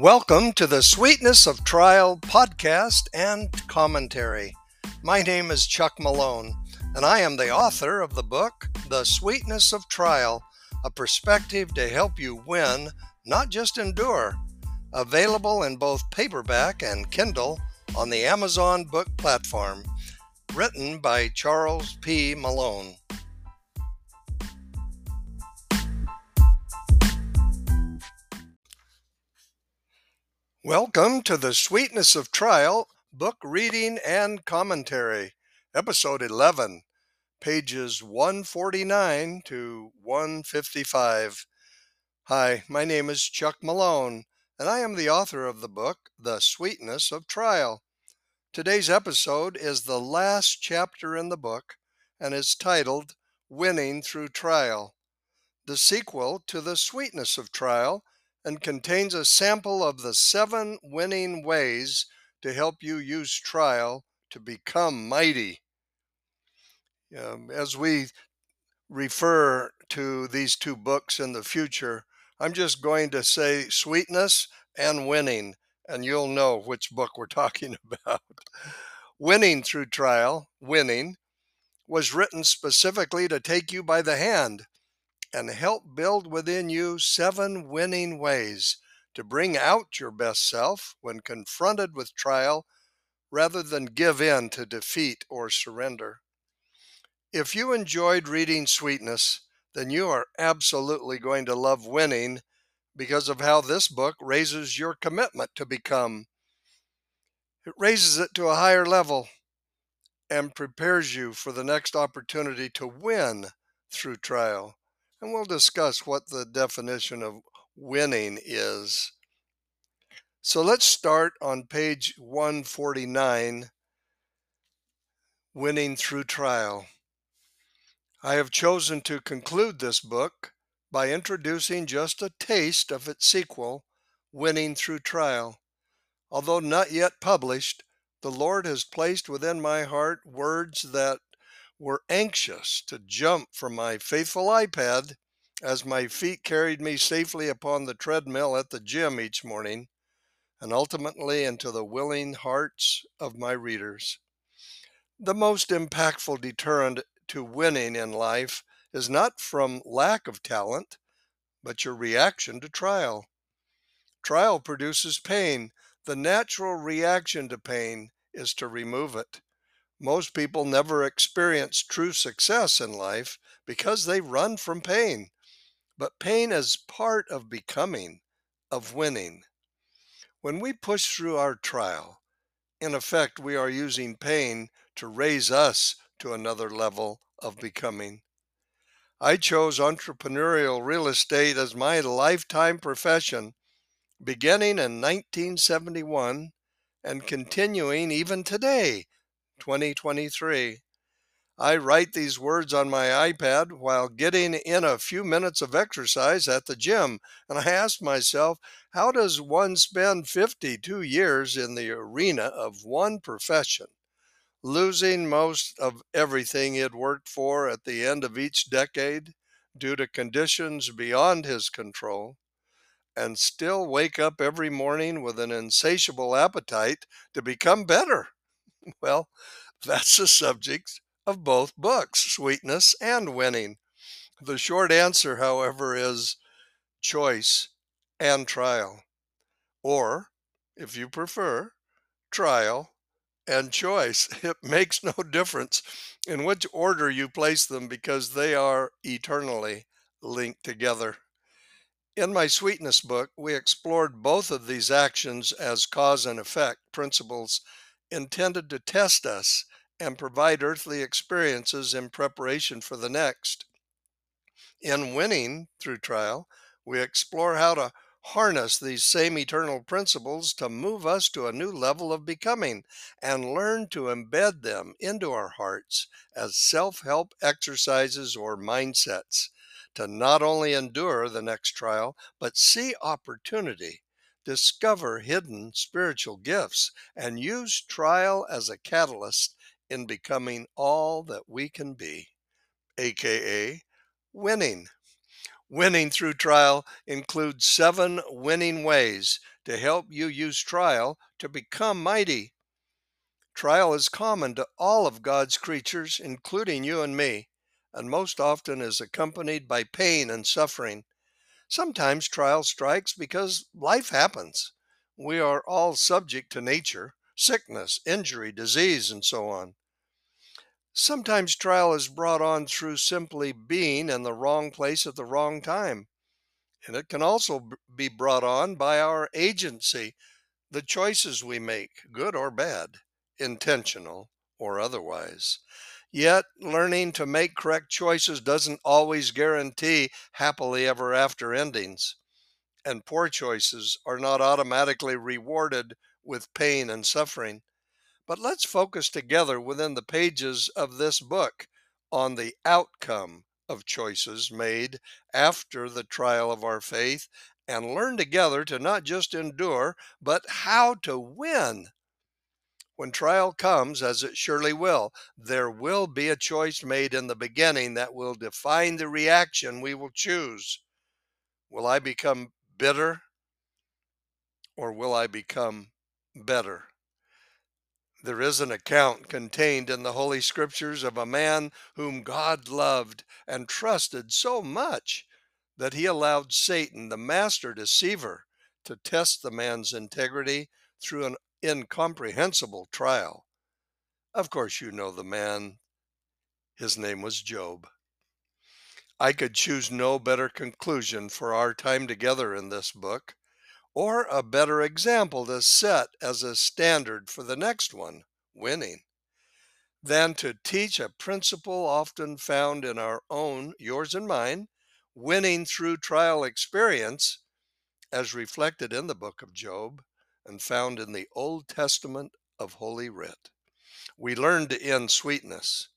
Welcome to the Sweetness of Trial podcast and commentary. My name is Chuck Malone, and I am the author of the book, The Sweetness of Trial A Perspective to Help You Win, Not Just Endure. Available in both paperback and Kindle on the Amazon book platform. Written by Charles P. Malone. Welcome to the Sweetness of Trial book reading and commentary, episode 11, pages 149 to 155. Hi, my name is Chuck Malone, and I am the author of the book, The Sweetness of Trial. Today's episode is the last chapter in the book and is titled Winning Through Trial, the sequel to The Sweetness of Trial and contains a sample of the seven winning ways to help you use trial to become mighty. Um, as we refer to these two books in the future, I'm just going to say sweetness and winning, and you'll know which book we're talking about. winning through trial, winning, was written specifically to take you by the hand and help build within you seven winning ways to bring out your best self when confronted with trial rather than give in to defeat or surrender. If you enjoyed reading Sweetness, then you are absolutely going to love winning because of how this book raises your commitment to become. It raises it to a higher level and prepares you for the next opportunity to win through trial and we'll discuss what the definition of winning is. So let's start on page 149 Winning Through Trial. I have chosen to conclude this book by introducing just a taste of its sequel, Winning Through Trial. Although not yet published, the Lord has placed within my heart words that were anxious to jump from my faithful iPad as my feet carried me safely upon the treadmill at the gym each morning, and ultimately into the willing hearts of my readers. The most impactful deterrent to winning in life is not from lack of talent, but your reaction to trial. Trial produces pain. The natural reaction to pain is to remove it. Most people never experience true success in life because they run from pain. But pain is part of becoming, of winning. When we push through our trial, in effect, we are using pain to raise us to another level of becoming. I chose entrepreneurial real estate as my lifetime profession, beginning in 1971 and continuing even today 2023. I write these words on my iPad while getting in a few minutes of exercise at the gym, and I ask myself, how does one spend 52 years in the arena of one profession, losing most of everything he had worked for at the end of each decade due to conditions beyond his control? and still wake up every morning with an insatiable appetite to become better? Well, that's the subject of both books, Sweetness and Winning. The short answer, however, is choice and trial. Or, if you prefer, trial and choice. It makes no difference in which order you place them because they are eternally linked together. In my Sweetness book, we explored both of these actions as cause and effect principles intended to test us and provide earthly experiences in preparation for the next. In winning through trial, we explore how to harness these same eternal principles to move us to a new level of becoming and learn to embed them into our hearts as self help exercises or mindsets to not only endure the next trial, but see opportunity discover hidden spiritual gifts, and use trial as a catalyst in becoming all that we can be, aka winning. Winning through trial includes seven winning ways to help you use trial to become mighty. Trial is common to all of God's creatures, including you and me, and most often is accompanied by pain and suffering. Sometimes trial strikes because life happens. We are all subject to nature, sickness, injury, disease, and so on. Sometimes trial is brought on through simply being in the wrong place at the wrong time. And it can also be brought on by our agency, the choices we make, good or bad intentional or otherwise. Yet, learning to make correct choices doesn't always guarantee happily ever after endings. And poor choices are not automatically rewarded with pain and suffering. But let's focus together within the pages of this book on the outcome of choices made after the trial of our faith and learn together to not just endure, but how to win when trial comes, as it surely will, there will be a choice made in the beginning that will define the reaction we will choose. Will I become bitter or will I become better? There is an account contained in the Holy Scriptures of a man whom God loved and trusted so much that he allowed Satan, the master deceiver, to test the man's integrity through an incomprehensible trial. Of course, you know the man. His name was Job. I could choose no better conclusion for our time together in this book, or a better example to set as a standard for the next one, winning, than to teach a principle often found in our own, yours and mine, winning through trial experience, as reflected in the book of Job, and found in the Old Testament of Holy Writ. We learn in sweetness,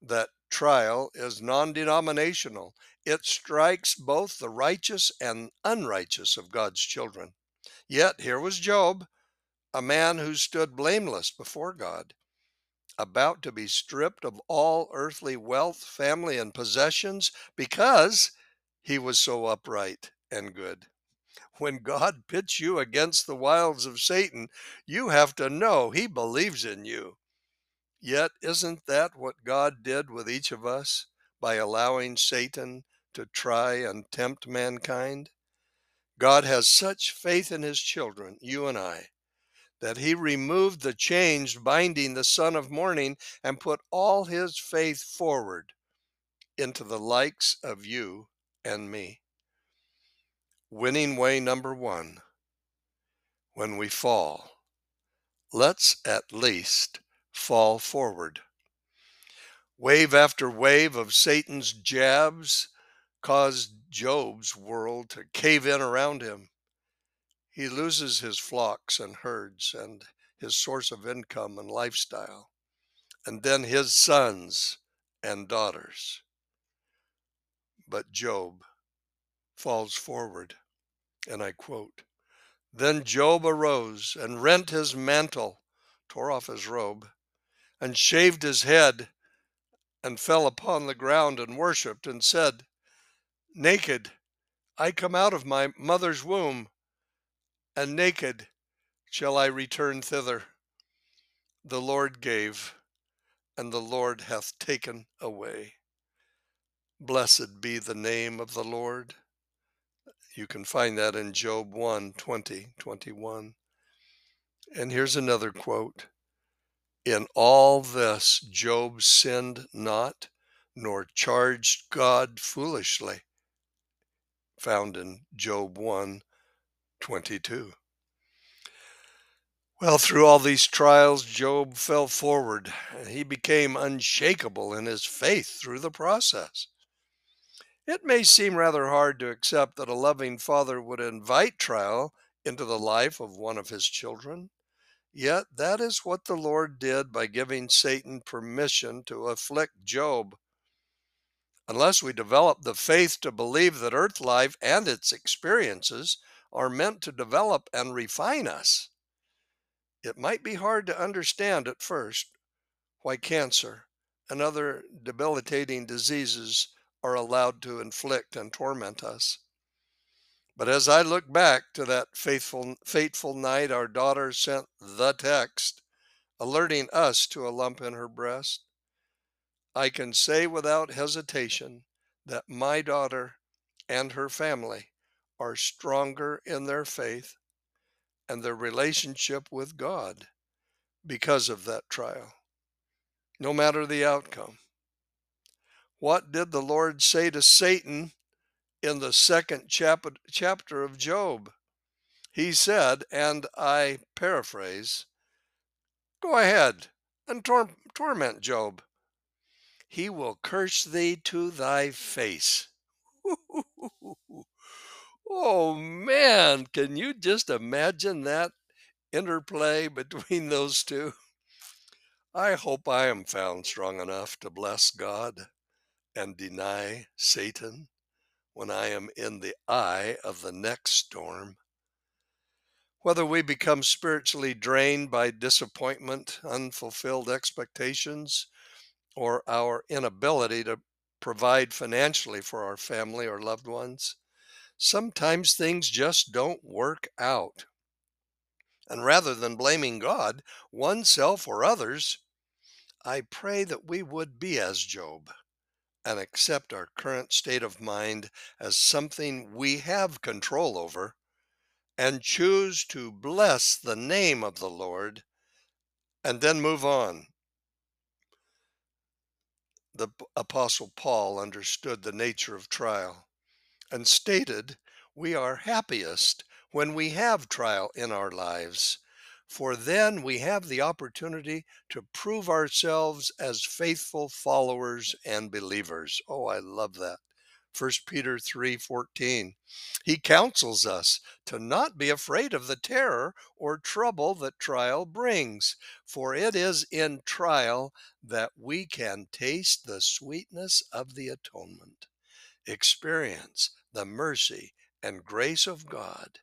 that trial is non denominational. It strikes both the righteous and unrighteous of God's children. Yet here was Job, a man who stood blameless before God, about to be stripped of all earthly wealth, family, and possessions because he was so upright and good when God pits you against the wiles of Satan, you have to know he believes in you. Yet, isn't that what God did with each of us by allowing Satan to try and tempt mankind? God has such faith in his children, you and I, that he removed the chains binding the son of morning and put all his faith forward into the likes of you and me. Winning way number one when we fall, let's at least fall forward. Wave after wave of Satan's jabs caused Job's world to cave in around him. He loses his flocks and herds and his source of income and lifestyle, and then his sons and daughters. But Job falls forward, and I quote Then Job arose and rent his mantle, tore off his robe, and shaved his head, and fell upon the ground and worshipped, and said, Naked I come out of my mother's womb, and naked shall I return thither. The Lord gave, and the Lord hath taken away. Blessed be the name of the Lord. You can find that in Job 1 20, 21. And here's another quote In all this, Job sinned not, nor charged God foolishly. Found in Job 1 22. Well, through all these trials, Job fell forward. He became unshakable in his faith through the process. It may seem rather hard to accept that a loving father would invite trial into the life of one of his children. Yet that is what the Lord did by giving Satan permission to afflict Job. Unless we develop the faith to believe that earth life and its experiences are meant to develop and refine us, it might be hard to understand at first why cancer and other debilitating diseases are allowed to inflict and torment us. But as I look back to that faithful, fateful night, our daughter sent the text alerting us to a lump in her breast. I can say without hesitation that my daughter and her family are stronger in their faith and their relationship with God because of that trial, no matter the outcome. What did the Lord say to Satan in the second chap- chapter of Job? He said, and I paraphrase, Go ahead and tor- torment Job. He will curse thee to thy face. oh man, can you just imagine that interplay between those two? I hope I am found strong enough to bless God and deny Satan when I am in the eye of the next storm. Whether we become spiritually drained by disappointment, unfulfilled expectations, or our inability to provide financially for our family or loved ones, sometimes things just don't work out. And rather than blaming God, oneself, or others, I pray that we would be as Job and accept our current state of mind as something we have control over and choose to bless the name of the Lord and then move on. The Apostle Paul understood the nature of trial and stated, We are happiest when we have trial in our lives for then we have the opportunity to prove ourselves as faithful followers and believers. Oh, I love that. 1 Peter 3:14. He counsels us to not be afraid of the terror or trouble that trial brings, for it is in trial that we can taste the sweetness of the atonement, experience the mercy and grace of God,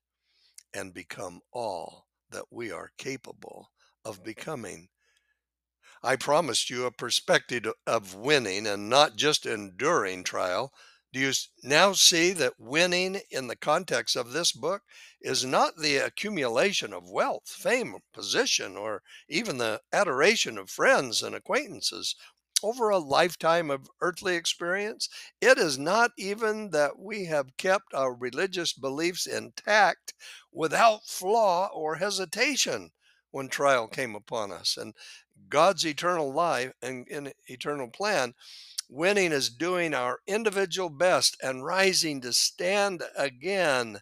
and become all that we are capable of becoming. I promised you a perspective of winning and not just enduring trial. Do you now see that winning in the context of this book is not the accumulation of wealth, fame, position, or even the adoration of friends and acquaintances over a lifetime of earthly experience? It is not even that we have kept our religious beliefs intact without flaw or hesitation when trial came upon us. And God's eternal life and in eternal plan, winning is doing our individual best and rising to stand again.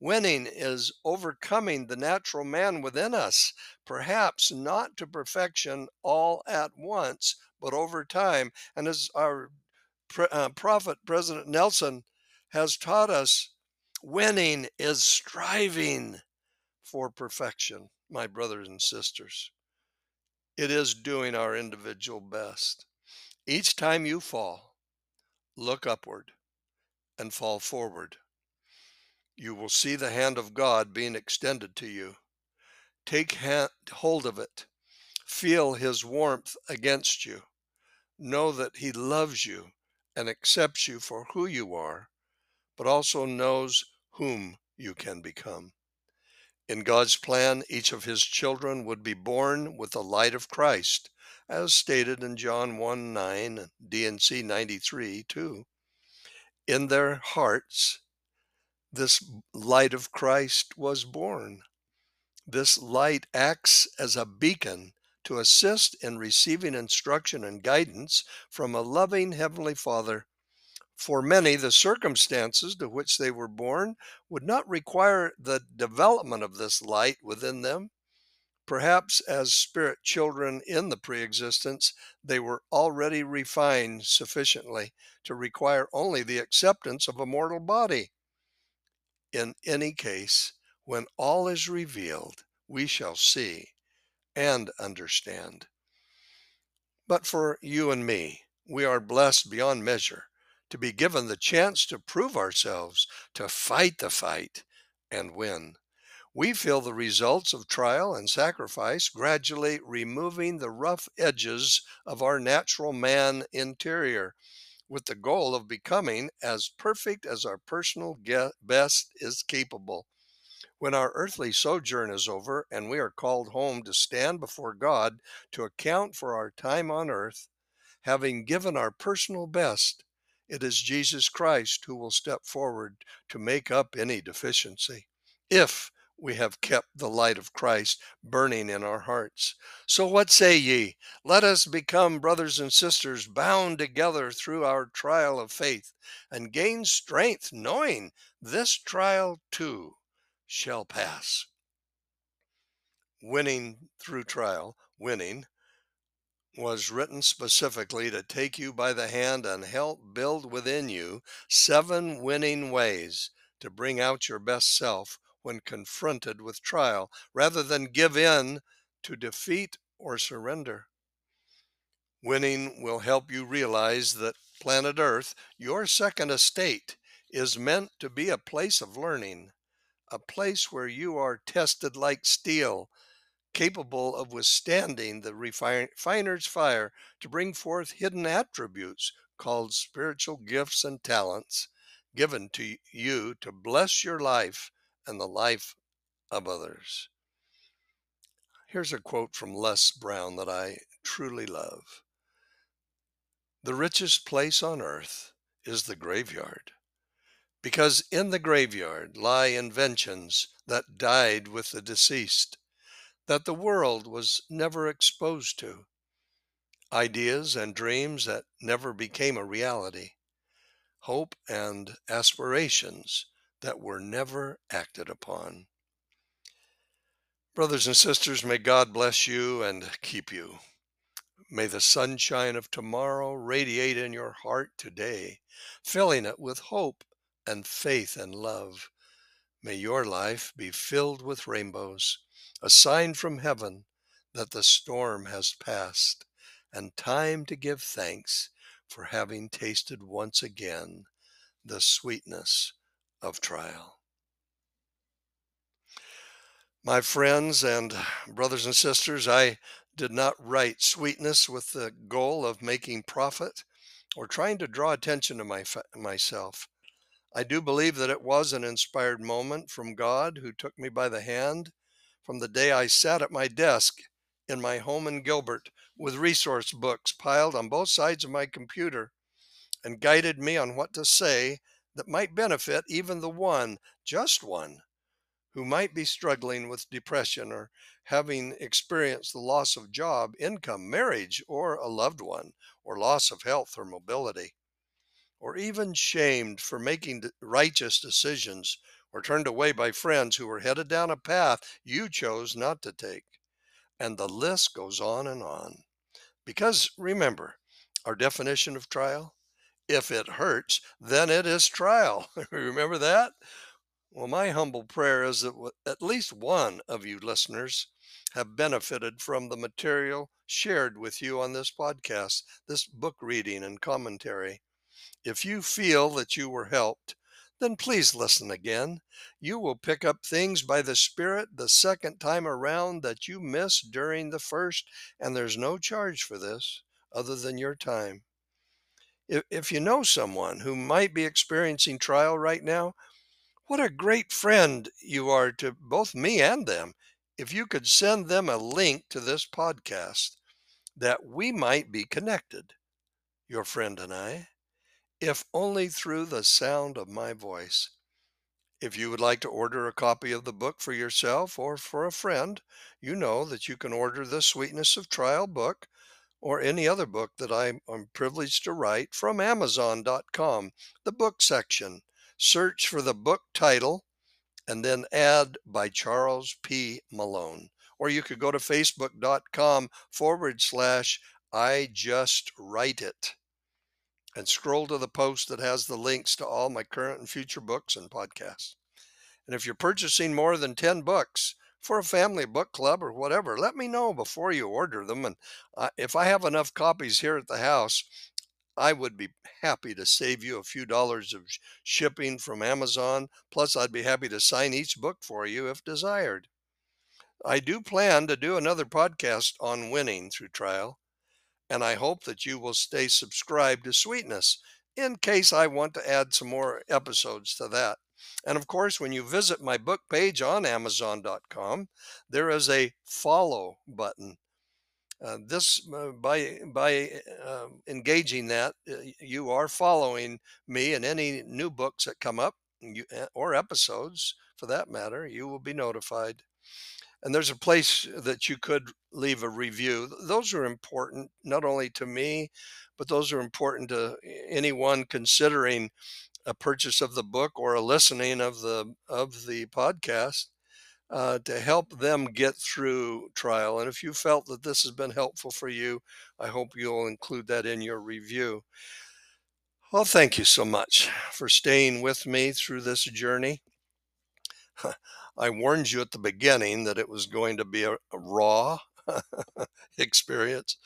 Winning is overcoming the natural man within us, perhaps not to perfection all at once, but over time. And as our uh, prophet, President Nelson, has taught us, winning is striving for perfection, my brothers and sisters. It is doing our individual best. Each time you fall, look upward and fall forward. You will see the hand of God being extended to you. Take hold of it. Feel his warmth against you. Know that he loves you and accepts you for who you are, but also knows whom you can become. In God's plan, each of his children would be born with the light of Christ, as stated in John 1 9, D&C 93 2. In their hearts, this light of Christ was born. This light acts as a beacon to assist in receiving instruction and guidance from a loving Heavenly Father for many, the circumstances to which they were born would not require the development of this light within them. Perhaps as spirit children in the preexistence, they were already refined sufficiently to require only the acceptance of a mortal body. In any case, when all is revealed, we shall see and understand. But for you and me, we are blessed beyond measure to be given the chance to prove ourselves, to fight the fight and win. We feel the results of trial and sacrifice gradually removing the rough edges of our natural man interior. with the goal of becoming as perfect as our personal best is capable. When our earthly sojourn is over and we are called home to stand before God to account for our time on earth, having given our personal best, it is Jesus Christ who will step forward to make up any deficiency. If we have kept the light of Christ burning in our hearts. So what say ye? Let us become brothers and sisters bound together through our trial of faith and gain strength, knowing this trial too shall pass. Winning through trial, winning, was written specifically to take you by the hand and help build within you seven winning ways to bring out your best self when confronted with trial, rather than give in to defeat or surrender. Winning will help you realize that planet Earth, your second estate, is meant to be a place of learning, a place where you are tested like steel, capable of withstanding the refiner's fire to bring forth hidden attributes called spiritual gifts and talents given to you to bless your life and the life of others. Here's a quote from Les Brown that I truly love The richest place on earth is the graveyard, because in the graveyard lie inventions that died with the deceased, that the world was never exposed to, ideas and dreams that never became a reality, hope and aspirations that were never acted upon. Brothers and sisters, may God bless you and keep you. May the sunshine of tomorrow radiate in your heart today, filling it with hope and faith and love. May your life be filled with rainbows, a sign from heaven that the storm has passed, and time to give thanks for having tasted once again the sweetness of trial. My friends and brothers and sisters, I did not write sweetness with the goal of making profit or trying to draw attention to my, myself. I do believe that it was an inspired moment from God who took me by the hand from the day I sat at my desk in my home in Gilbert with resource books piled on both sides of my computer and guided me on what to say that might benefit even the one, just one, who might be struggling with depression or having experienced the loss of job, income, marriage, or a loved one, or loss of health or mobility, or even shamed for making righteous decisions or turned away by friends who were headed down a path you chose not to take. And the list goes on and on. Because remember, our definition of trial if it hurts, then it is trial. Remember that? Well, my humble prayer is that at least one of you listeners have benefited from the material shared with you on this podcast, this book reading and commentary. If you feel that you were helped, then please listen again. You will pick up things by the Spirit the second time around that you missed during the first, and there's no charge for this other than your time. If, if you know someone who might be experiencing trial right now, what a great friend you are to both me and them. If you could send them a link to this podcast, that we might be connected, your friend and I, if only through the sound of my voice. If you would like to order a copy of the book for yourself or for a friend, you know that you can order the Sweetness of Trial book or any other book that I'm, I'm privileged to write from Amazon.com, the book section. Search for the book title and then add by Charles P. Malone. Or you could go to facebook.com forward slash I just write it and scroll to the post that has the links to all my current and future books and podcasts. And if you're purchasing more than 10 books, for a family book club or whatever, let me know before you order them. And uh, if I have enough copies here at the house, I would be happy to save you a few dollars of shipping from Amazon. Plus, I'd be happy to sign each book for you if desired. I do plan to do another podcast on winning through trial, and I hope that you will stay subscribed to Sweetness in case I want to add some more episodes to that. And of course, when you visit my book page on Amazon.com, there is a follow button. Uh, this uh, by by uh, engaging that, uh, you are following me and any new books that come up, you, eh, or episodes for that matter. You will be notified. And there's a place that you could leave a review. Those are important not only to me, but those are important to anyone considering a purchase of the book or a listening of the of the podcast uh, to help them get through trial. And if you felt that this has been helpful for you, I hope you'll include that in your review. Well, thank you so much for staying with me through this journey. I warned you at the beginning that it was going to be a, a raw experience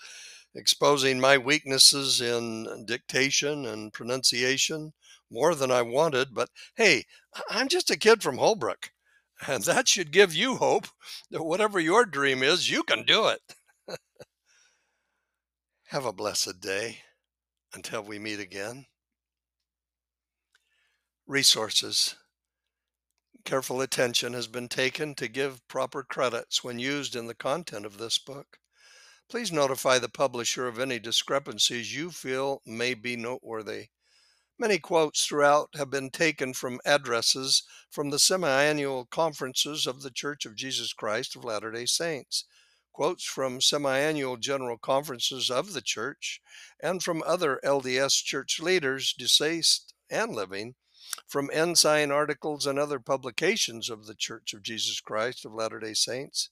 exposing my weaknesses in uh, dictation and pronunciation more than I wanted. But hey, I'm just a kid from Holbrook, and that should give you hope that whatever your dream is, you can do it. Have a blessed day until we meet again. Resources. Careful attention has been taken to give proper credits when used in the content of this book. Please notify the publisher of any discrepancies you feel may be noteworthy. Many quotes throughout have been taken from addresses from the semi-annual conferences of the Church of Jesus Christ of Latter-day Saints, quotes from semi-annual general conferences of the church, and from other LDS church leaders, deceased and living, from ensign articles and other publications of the Church of Jesus Christ of Latter-day Saints,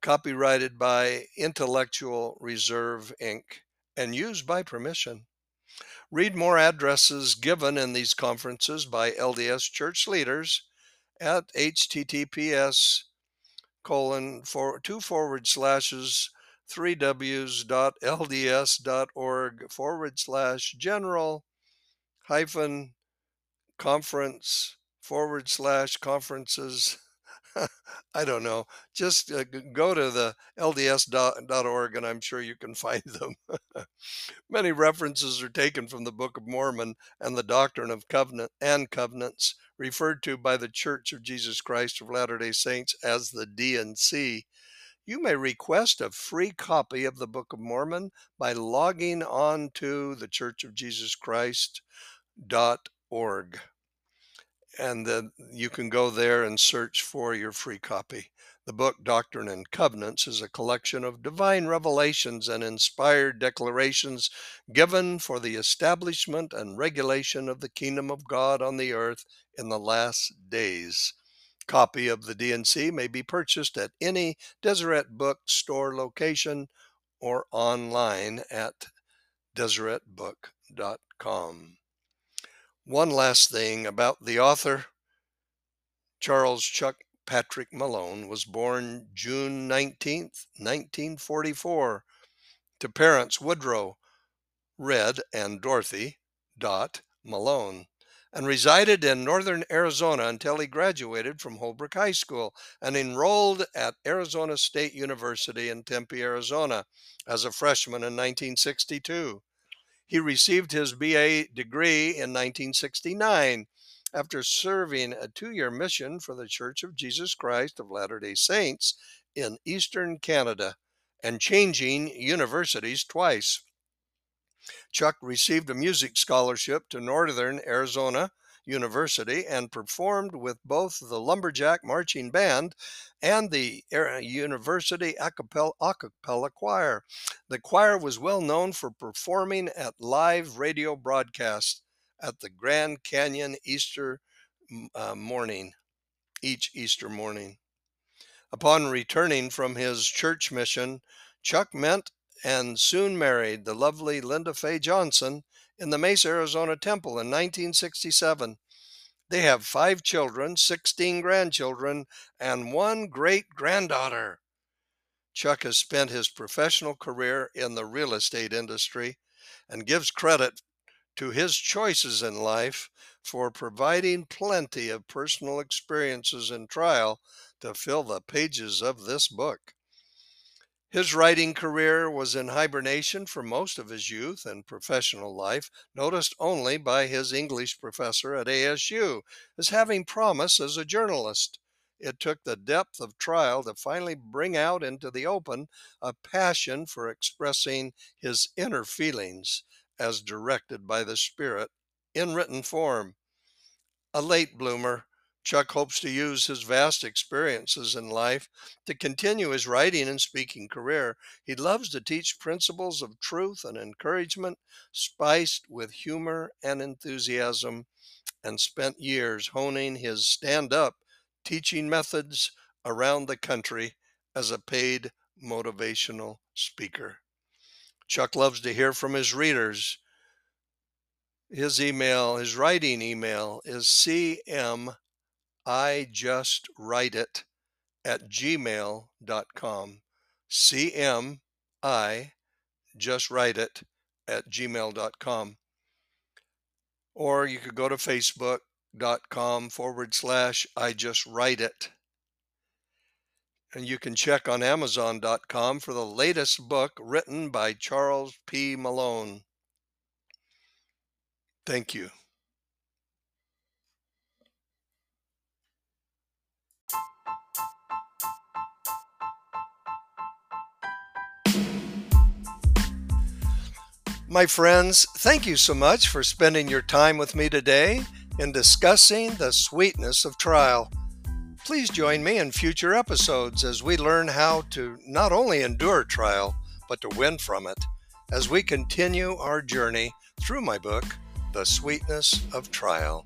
copyrighted by Intellectual Reserve Inc., and used by permission. Read more addresses given in these conferences by LDS church leaders at https colon for two forward slashes three w's dot lds dot org forward slash general hyphen conference forward slash conferences I don't know. Just uh, go to the LDS.org and I'm sure you can find them. Many references are taken from the Book of Mormon and the doctrine of covenant and covenants, referred to by the Church of Jesus Christ of Latter day Saints as the D&C. You may request a free copy of the Book of Mormon by logging on to the Church of Jesus Christ.org and then you can go there and search for your free copy. The book Doctrine and Covenants is a collection of divine revelations and inspired declarations given for the establishment and regulation of the kingdom of God on the earth in the last days. Copy of the D&C may be purchased at any Deseret Book store location or online at deseretbook.com. One last thing about the author. Charles Chuck Patrick Malone was born June 19, 1944, to parents Woodrow Red and Dorothy Dot Malone, and resided in northern Arizona until he graduated from Holbrook High School and enrolled at Arizona State University in Tempe, Arizona as a freshman in 1962. He received his BA degree in 1969 after serving a two year mission for the Church of Jesus Christ of Latter day Saints in Eastern Canada and changing universities twice. Chuck received a music scholarship to Northern Arizona University and performed with both the Lumberjack Marching Band and the University a cappella, choir. The choir was well known for performing at live radio broadcasts at the Grand Canyon Easter uh, morning, each Easter morning. Upon returning from his church mission, Chuck met and soon married the lovely Linda Faye Johnson in the Mesa, Arizona temple in 1967. They have five children, 16 grandchildren, and one great granddaughter. Chuck has spent his professional career in the real estate industry and gives credit to his choices in life for providing plenty of personal experiences and trial to fill the pages of this book. His writing career was in hibernation for most of his youth and professional life, noticed only by his English professor at ASU as having promise as a journalist. It took the depth of trial to finally bring out into the open a passion for expressing his inner feelings as directed by the Spirit in written form. A late bloomer, Chuck hopes to use his vast experiences in life to continue his writing and speaking career. He loves to teach principles of truth and encouragement, spiced with humor and enthusiasm, and spent years honing his stand up teaching methods around the country as a paid motivational speaker. Chuck loves to hear from his readers. His email, his writing email is cm I just write it at gmail.com. CMI just write it at gmail.com. Or you could go to facebook.com forward slash I just write it. And you can check on amazon.com for the latest book written by Charles P. Malone. Thank you. My friends, thank you so much for spending your time with me today in discussing the sweetness of trial. Please join me in future episodes as we learn how to not only endure trial, but to win from it as we continue our journey through my book, The Sweetness of Trial.